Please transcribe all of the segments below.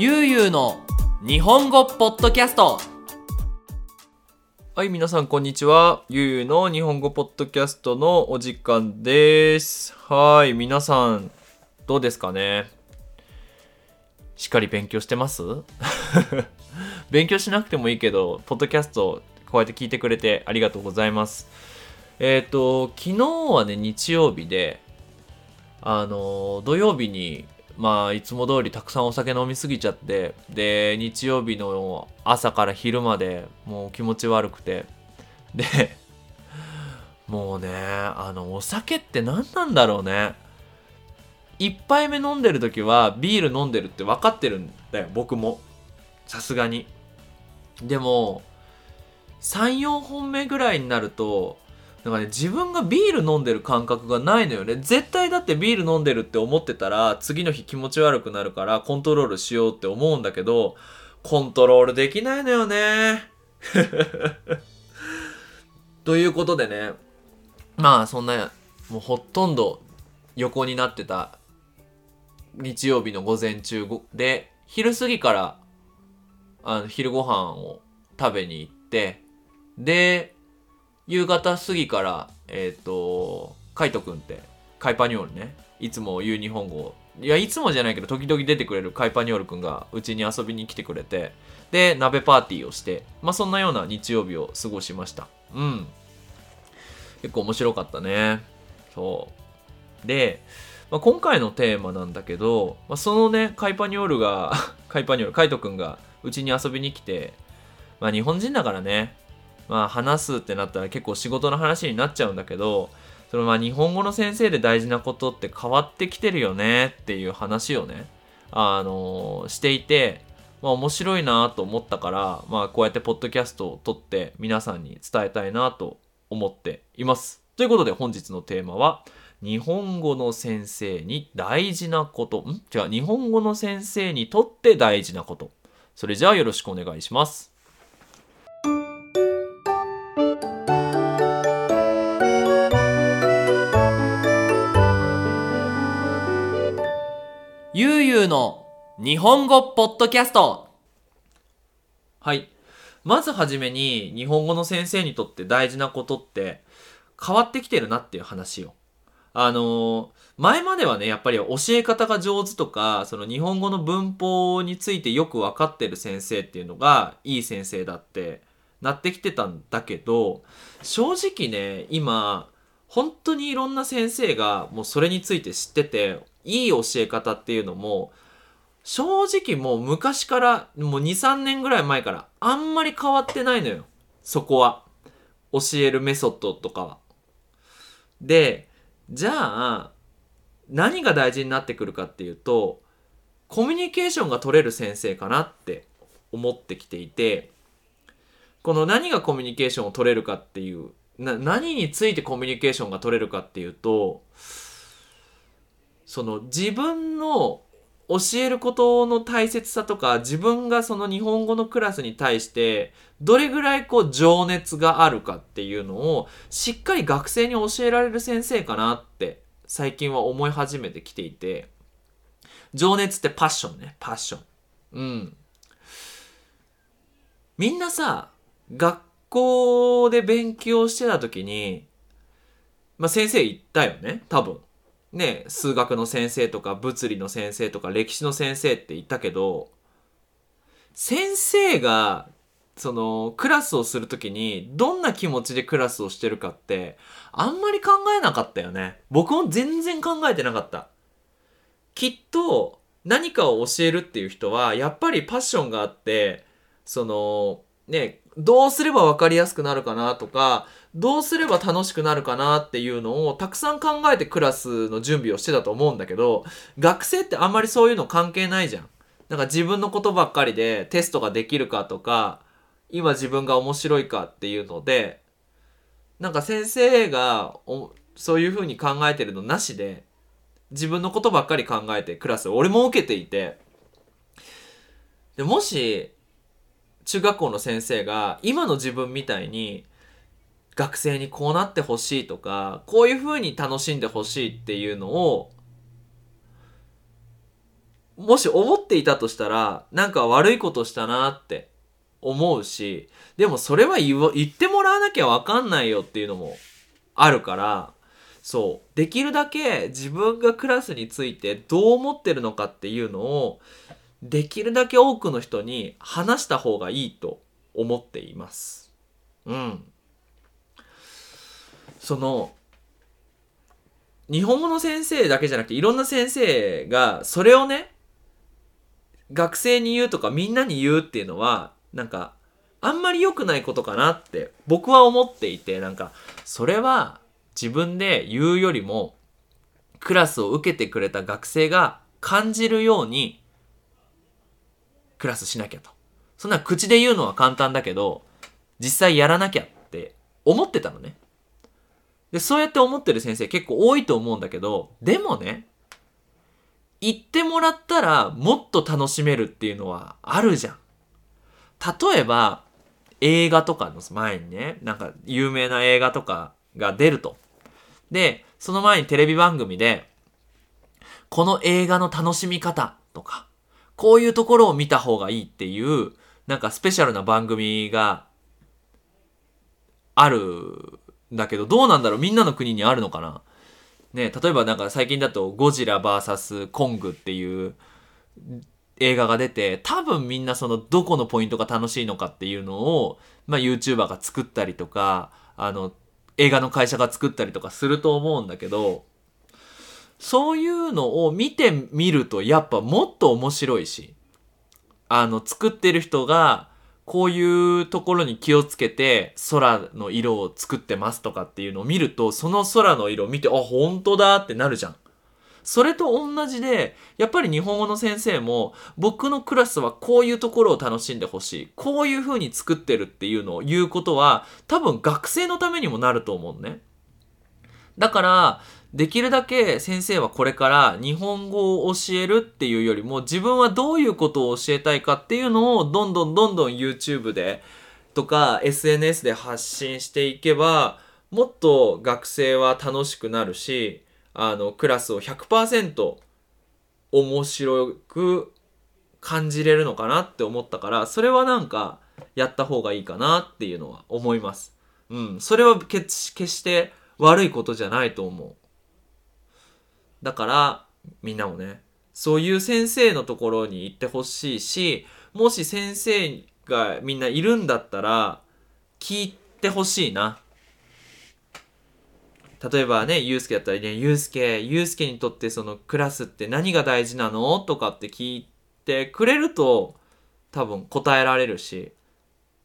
ゆうゆうの日本語ポッドキャストはい、皆さん、こんにちは。ゆうゆうの日本語ポッドキャストのお時間です。はい、皆さん、どうですかね？しっかり勉強してます？勉強しなくてもいいけど、ポッドキャスト、こうやって聞いてくれてありがとうございます。えっ、と、昨日はね、日曜日で、あの、土曜日に、まあ、いつも通りたくさんお酒飲みすぎちゃって、で、日曜日の朝から昼までもう気持ち悪くて、で、もうね、あの、お酒って何なんだろうね。一杯目飲んでる時はビール飲んでるって分かってるんだよ、僕も。さすがに。でも、3、4本目ぐらいになると、なんかね、自分がビール飲んでる感覚がないのよね。絶対だってビール飲んでるって思ってたら、次の日気持ち悪くなるからコントロールしようって思うんだけど、コントロールできないのよね。ということでね、まあそんな、もうほとんど横になってた日曜日の午前中で、昼過ぎからあの昼ご飯を食べに行って、で、夕方過ぎから、えっ、と、カイトくんって、カイパニョールね、いつも言う日本語、いや、いつもじゃないけど、時々出てくれるカイパニョールくんがうちに遊びに来てくれて、で、鍋パーティーをして、まあそんなような日曜日を過ごしました。うん。結構面白かったね。そう。で、まあ、今回のテーマなんだけど、まあ、そのね、カイパニョールが、カイパニョール、カイトくんがうちに遊びに来て、まあ日本人だからね、まあ話すってなったら結構仕事の話になっちゃうんだけど、そのまあ日本語の先生で大事なことって変わってきてるよねっていう話をね、あのーしていて、まあ面白いなと思ったから、まあこうやってポッドキャストを撮って皆さんに伝えたいなと思っています。ということで本日のテーマは、日本語の先生に大事なこと、ん？違う、日本語の先生にとって大事なこと。それじゃあよろしくお願いします。ゆうゆうの日本語ポッドキャストはい。まずはじめに、日本語の先生にとって大事なことって変わってきてるなっていう話を。あの前まではね、やっぱり教え方が上手とか、その日本語の文法についてよく分かってる先生っていうのがいい先生だってなってきてたんだけど、正直ね、今、本当にいろんな先生がもうそれについて知ってて、いい教え方っていうのも、正直もう昔から、もう2、3年ぐらい前から、あんまり変わってないのよ。そこは。教えるメソッドとかは。で、じゃあ、何が大事になってくるかっていうと、コミュニケーションが取れる先生かなって思ってきていて、この何がコミュニケーションを取れるかっていう、な何についてコミュニケーションが取れるかっていうと、その自分の教えることの大切さとか自分がその日本語のクラスに対してどれぐらいこう情熱があるかっていうのをしっかり学生に教えられる先生かなって最近は思い始めてきていて。情熱ってパッションね。パッション。うん。みんなさ学校で勉強してた時にまあ先生言ったよね多分ね、数学の先生とか物理の先生とか歴史の先生って言ったけど、先生が、その、クラスをするときに、どんな気持ちでクラスをしてるかって、あんまり考えなかったよね。僕も全然考えてなかった。きっと、何かを教えるっていう人は、やっぱりパッションがあって、その、ね、どうすれば分かりやすくなるかなとか、どうすれば楽しくなるかなっていうのをたくさん考えてクラスの準備をしてたと思うんだけど、学生ってあんまりそういうの関係ないじゃん。なんか自分のことばっかりでテストができるかとか、今自分が面白いかっていうので、なんか先生がそういう風に考えてるのなしで、自分のことばっかり考えてクラス俺も受けていて、でもし、中学校の先生が今の自分みたいに学生にこうなってほしいとかこういう風に楽しんでほしいっていうのをもし思っていたとしたら、なんか悪いことしたなって思うし、でもそれは言ってもらわなきゃわかんないよっていうのもあるから、そう。できるだけ自分がクラスについてどう思ってるのかっていうのを、できるだけ多くの人に話した方がいいと思っています。うん。その、日本語の先生だけじゃなくていろんな先生がそれをね、学生に言うとかみんなに言うっていうのは、なんか、あんまり良くないことかなって僕は思っていて、なんか、それは自分で言うよりも、クラスを受けてくれた学生が感じるように、クラスしなきゃと。そんな口で言うのは簡単だけど、実際やらなきゃって思ってたのね。で、そうやって思ってる先生結構多いと思うんだけど、でもね、言ってもらったらもっと楽しめるっていうのはあるじゃん。例えば、映画とかの前にね、なんか有名な映画とかが出ると。で、その前にテレビ番組で、この映画の楽しみ方とか、こういうところを見た方がいいっていう、なんかスペシャルな番組があるんだけど、どうなんだろう？みんなの国にあるのかな？ね、例えばなんか最近だとゴジラ VS コングっていう映画が出て、多分みんなそのどこのポイントが楽しいのかっていうのを、まあ YouTuber が作ったりとか、あの、映画の会社が作ったりとかすると思うんだけど、そういうのを見てみるとやっぱもっと面白いし、あの、作ってる人が、こういうところに気をつけて空の色を作ってますとかっていうのを見ると、その空の色を見て、あ、本当だってなるじゃん。それと同じで、やっぱり日本語の先生も、僕のクラスはこういうところを楽しんでほしい。こういう風に作ってるっていうのを言うことは、多分学生のためにもなると思うね。だから、できるだけ先生はこれから日本語を教えるっていうよりも自分はどういうことを教えたいかっていうのをどんどんどんどん YouTube でとか SNS で発信していけばもっと学生は楽しくなるしあのクラスを100%面白く感じれるのかなって思ったからそれはなんかやった方がいいかなっていうのは思います。うん、それは決決して悪いことじゃないと思う。だからみんなもねそういう先生のところに行ってほしいしもし先生がみんないるんだったら聞いてほしいな。例えばねゆうすけだったらねゆうすけゆうすけにとってそのクラスって何が大事なの？とかって聞いてくれると多分答えられるし、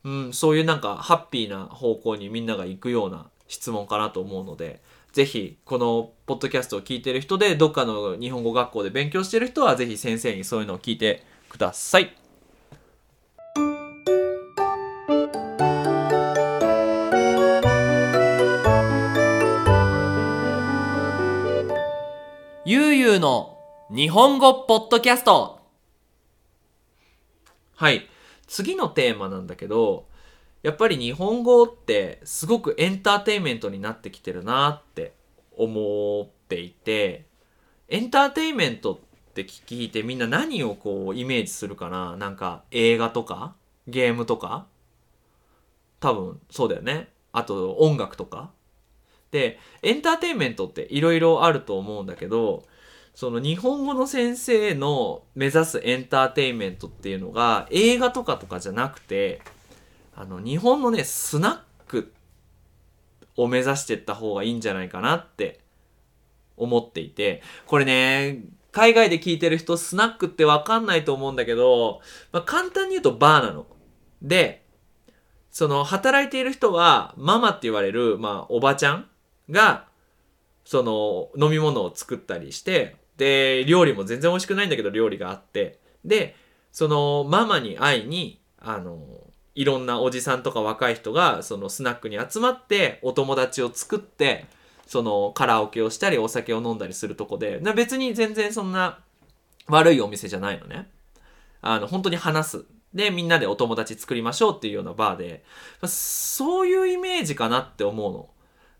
うん、そういうなんかハッピーな方向にみんなが行くような質問かなと思うのでぜひこのポッドキャストを聞いてる人でどっかの日本語学校で勉強してる人はぜひ先生にそういうのを聞いてください。ゆうゆうの日本語ポッドキャストはい。次のテーマなんだけど、やっぱり日本語ってすごくエンターテインメントになってきてるなって思っていて、エンターテインメントって聞いてみんな何をこうイメージするかな？なんか映画とかゲームとか？多分そうだよね。あと音楽とか？で、エンターテインメントっていろいろあると思うんだけど、その日本語の先生の目指すエンターテインメントっていうのが映画とかとかじゃなくて、あの日本のね、スナックを目指していった方がいいんじゃないかなって思っていて、これね、海外で聞いてる人スナックってわかんないと思うんだけど、まあ、簡単に言うとバーなの。で、その働いている人はママって言われる、まあおばちゃんが、その飲み物を作ったりして、で、料理も全然美味しくないんだけど料理があって、で、そのママに会いに、あの、いろんなおじさんとか若い人がそのスナックに集まってお友達を作ってそのカラオケをしたりお酒を飲んだりするとこで別に全然そんな悪いお店じゃないのね。あの本当に話す。でみんなでお友達作りましょうっていうようなバーで。そういうイメージかなって思うの。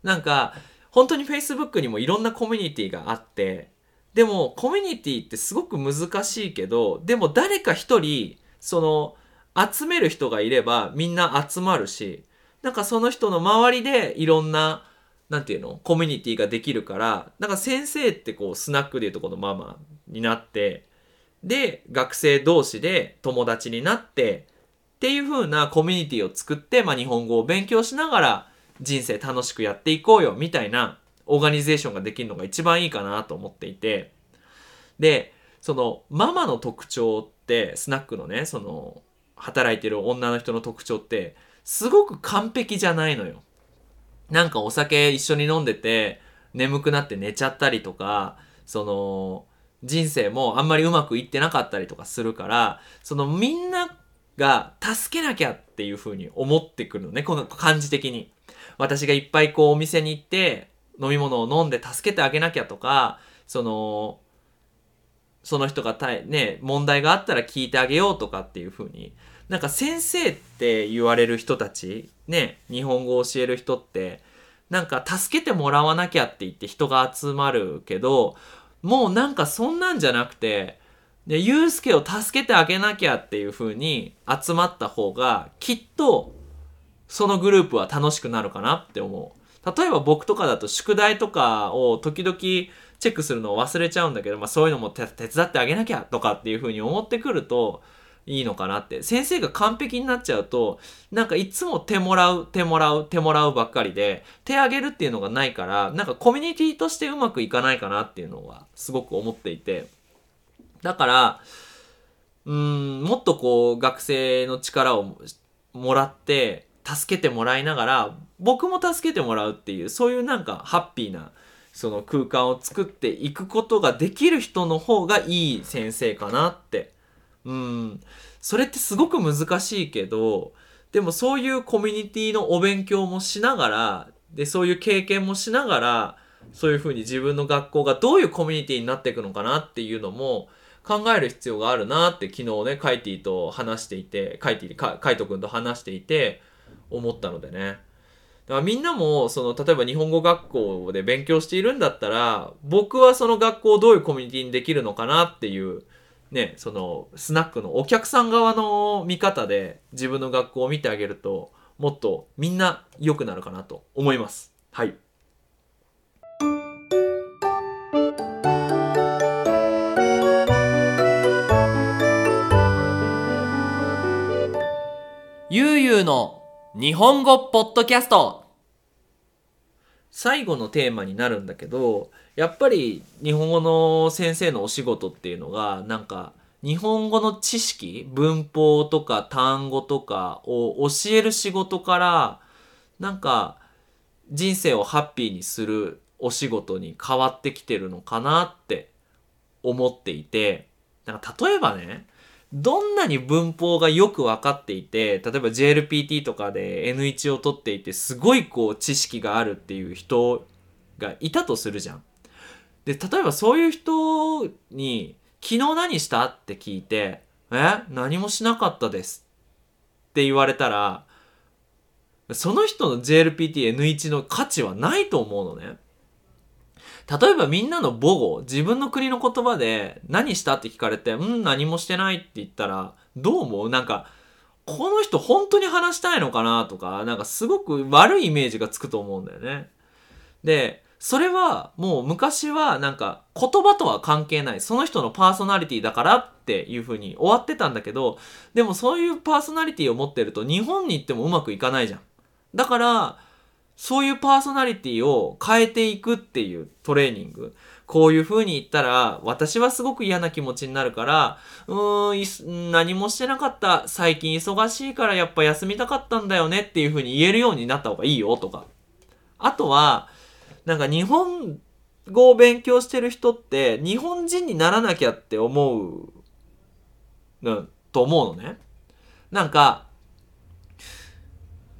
なんか本当に Facebook にもいろんなコミュニティがあってでもコミュニティってすごく難しいけどでも誰か一人その集める人がいればみんな集まるしなんかその人の周りでいろんななんていうのコミュニティができるからなんか先生ってこうスナックでいうとこのママになってで学生同士で友達になってっていう風なコミュニティを作って、まあ、日本語を勉強しながら人生楽しくやっていこうよみたいなオーガニゼーションができるのが一番いいかなと思っていて。でそのママの特徴ってスナックのねその働いてる女の人の特徴ってすごく完璧じゃないのよ。なんかお酒一緒に飲んでて眠くなって寝ちゃったりとかその人生もあんまりうまくいってなかったりとかするからそのみんなが助けなきゃっていう風に思ってくるのねこの感じ的に。私がいっぱいこうお店に行って飲み物を飲んで助けてあげなきゃとかそのその人がたい、ね、問題があったら聞いてあげようとかっていう風になんか先生って言われる人たちね日本語を教える人ってなんか助けてもらわなきゃって言って人が集まるけどもうなんかそんなんじゃなくてで、ゆうすけを助けてあげなきゃっていう風に集まった方がきっとそのグループは楽しくなるかなって思う。例えば僕とかだと宿題とかを時々チェックするのを忘れちゃうんだけど、まあそういうのも手伝ってあげなきゃとかっていう風に思ってくるといいのかなって。先生が完璧になっちゃうと、なんかいつも手もらう、手もらう、手もらうばっかりで、手あげるっていうのがないから、なんかコミュニティとしてうまくいかないかなっていうのはすごく思っていて。だから、うん、もっとこう学生の力をもらって、助けてもらいながら、僕も助けてもらうっていう、そういうなんかハッピーな、その空間を作っていくことができる人の方がいい先生かなって。うん。それってすごく難しいけど、でもそういうコミュニティのお勉強もしながら、で、そういう経験もしながら、そういうふうに自分の学校がどういうコミュニティになっていくのかなっていうのも考える必要があるなって昨日ね、カイティと話していて、カイティ、カイト君と話していて、思ったのでね。だからみんなも、その、例えば日本語学校で勉強しているんだったら、僕はその学校をどういうコミュニティにできるのかなっていう、ね、その、スナックのお客さん側の見方で自分の学校を見てあげると、もっとみんな良くなるかなと思います。はい。ゆうゆうの日本語ポッドキャスト。最後のテーマになるんだけどやっぱり日本語の先生のお仕事っていうのがなんか日本語の知識文法とか単語とかを教える仕事からなんか人生をハッピーにするお仕事に変わってきてるのかなって思っていてなんか例えばねどんなに文法がよく分かっていて、例えば JLPT とかで N1 を取っていて、すごいこう知識があるっていう人がいたとするじゃん。で、例えばそういう人に、昨日何したって聞いて、え？何もしなかったですって言われたら、その人の JLPT-N1 の価値はないと思うのね。例えばみんなの母語、自分の国の言葉で何したって聞かれて、うん、何もしてないって言ったら、どう思う？なんか、この人本当に話したいのかな？とか、なんかすごく悪いイメージがつくと思うんだよね。で、それはもう昔はなんか言葉とは関係ない。その人のパーソナリティだからっていう風に終わってたんだけど、でもそういうパーソナリティを持ってると日本に行ってもうまくいかないじゃん。だから、そういうパーソナリティを変えていくっていうトレーニング。こういう風に言ったら、私はすごく嫌な気持ちになるから、うーん、何もしてなかった。最近忙しいからやっぱ休みたかったんだよねっていう風に言えるようになった方がいいよとか。あとは、なんか日本語を勉強してる人って日本人にならなきゃって思う、うん、と思うのね。なんか、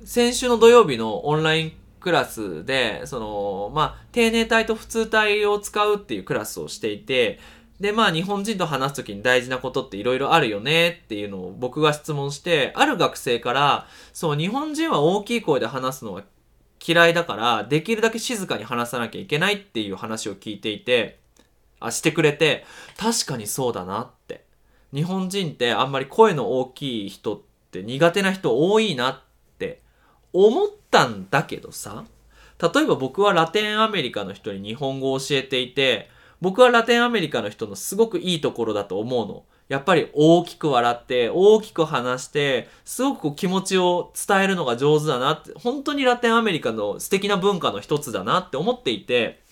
先週の土曜日のオンラインクラスで、その、まあ、丁寧体と普通体を使うっていうクラスをしていて、で、まあ、日本人と話すときに大事なことっていろいろあるよねっていうのを僕が質問して、ある学生から、そう、日本人は大きい声で話すのが嫌いだから、できるだけ静かに話さなきゃいけないっていう話を聞いていて、あしてくれて、確かにそうだなって。日本人ってあんまり声の大きい人って苦手な人多いなって思ってたんだけどさ、例えば僕はラテンアメリカの人に日本語を教えていて、僕はラテンアメリカの人のすごくいいところだと思うの。やっぱり大きく笑って、大きく話して、すごくこう気持ちを伝えるのが上手だなって、本当にラテンアメリカの素敵な文化の一つだなって思っていて、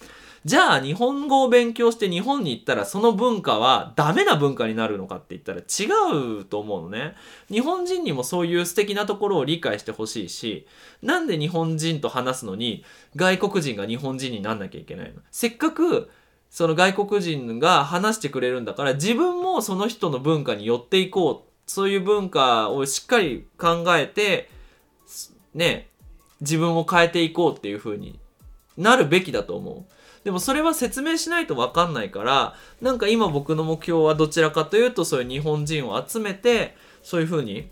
じゃあ日本語を勉強して日本に行ったらその文化はダメな文化になるのかって言ったら違うと思うのね。日本人にもそういう素敵なところを理解してほしいし、なんで日本人と話すのに外国人が日本人になんなきゃいけないの？せっかくその外国人が話してくれるんだから自分もその人の文化に寄っていこう。そういう文化をしっかり考えて、ね、自分を変えていこうっていう風になるべきだと思う。でもそれは説明しないと分かんないから、なんか今僕の目標はどちらかというとそういう日本人を集めて、そういう風に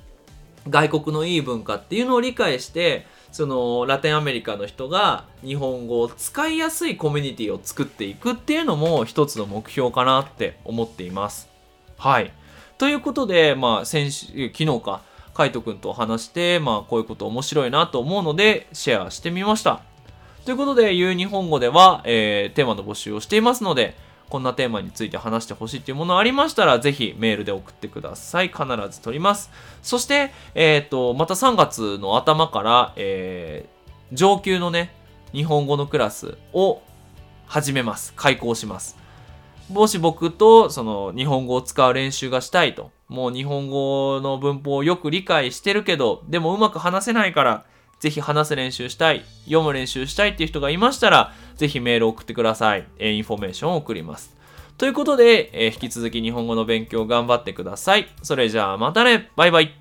外国のいい文化っていうのを理解して、そのラテンアメリカの人が日本語を使いやすいコミュニティを作っていくっていうのも一つの目標かなって思っています。はい。ということで、まあ先週、昨日か、カイトくんと話して、まあこういうこと面白いなと思うのでシェアしてみました。ということで、ゆう日本語では、えーテーマの募集をしていますので、こんなテーマについて話してほしいっていうものありましたら、ぜひメールで送ってください。必ず取ります。そして、えっ、と、また3月の頭から、えー上級のね、日本語のクラスを始めます。開講します。もし僕とその日本語を使う練習がしたいと、もう日本語の文法をよく理解してるけど、でもうまく話せないから、ぜひ話す練習したい、読む練習したいっていう人がいましたら、ぜひメールを送ってください。インフォメーションを送ります。ということで、引き続き日本語の勉強頑張ってください。それじゃあまたねバイバイ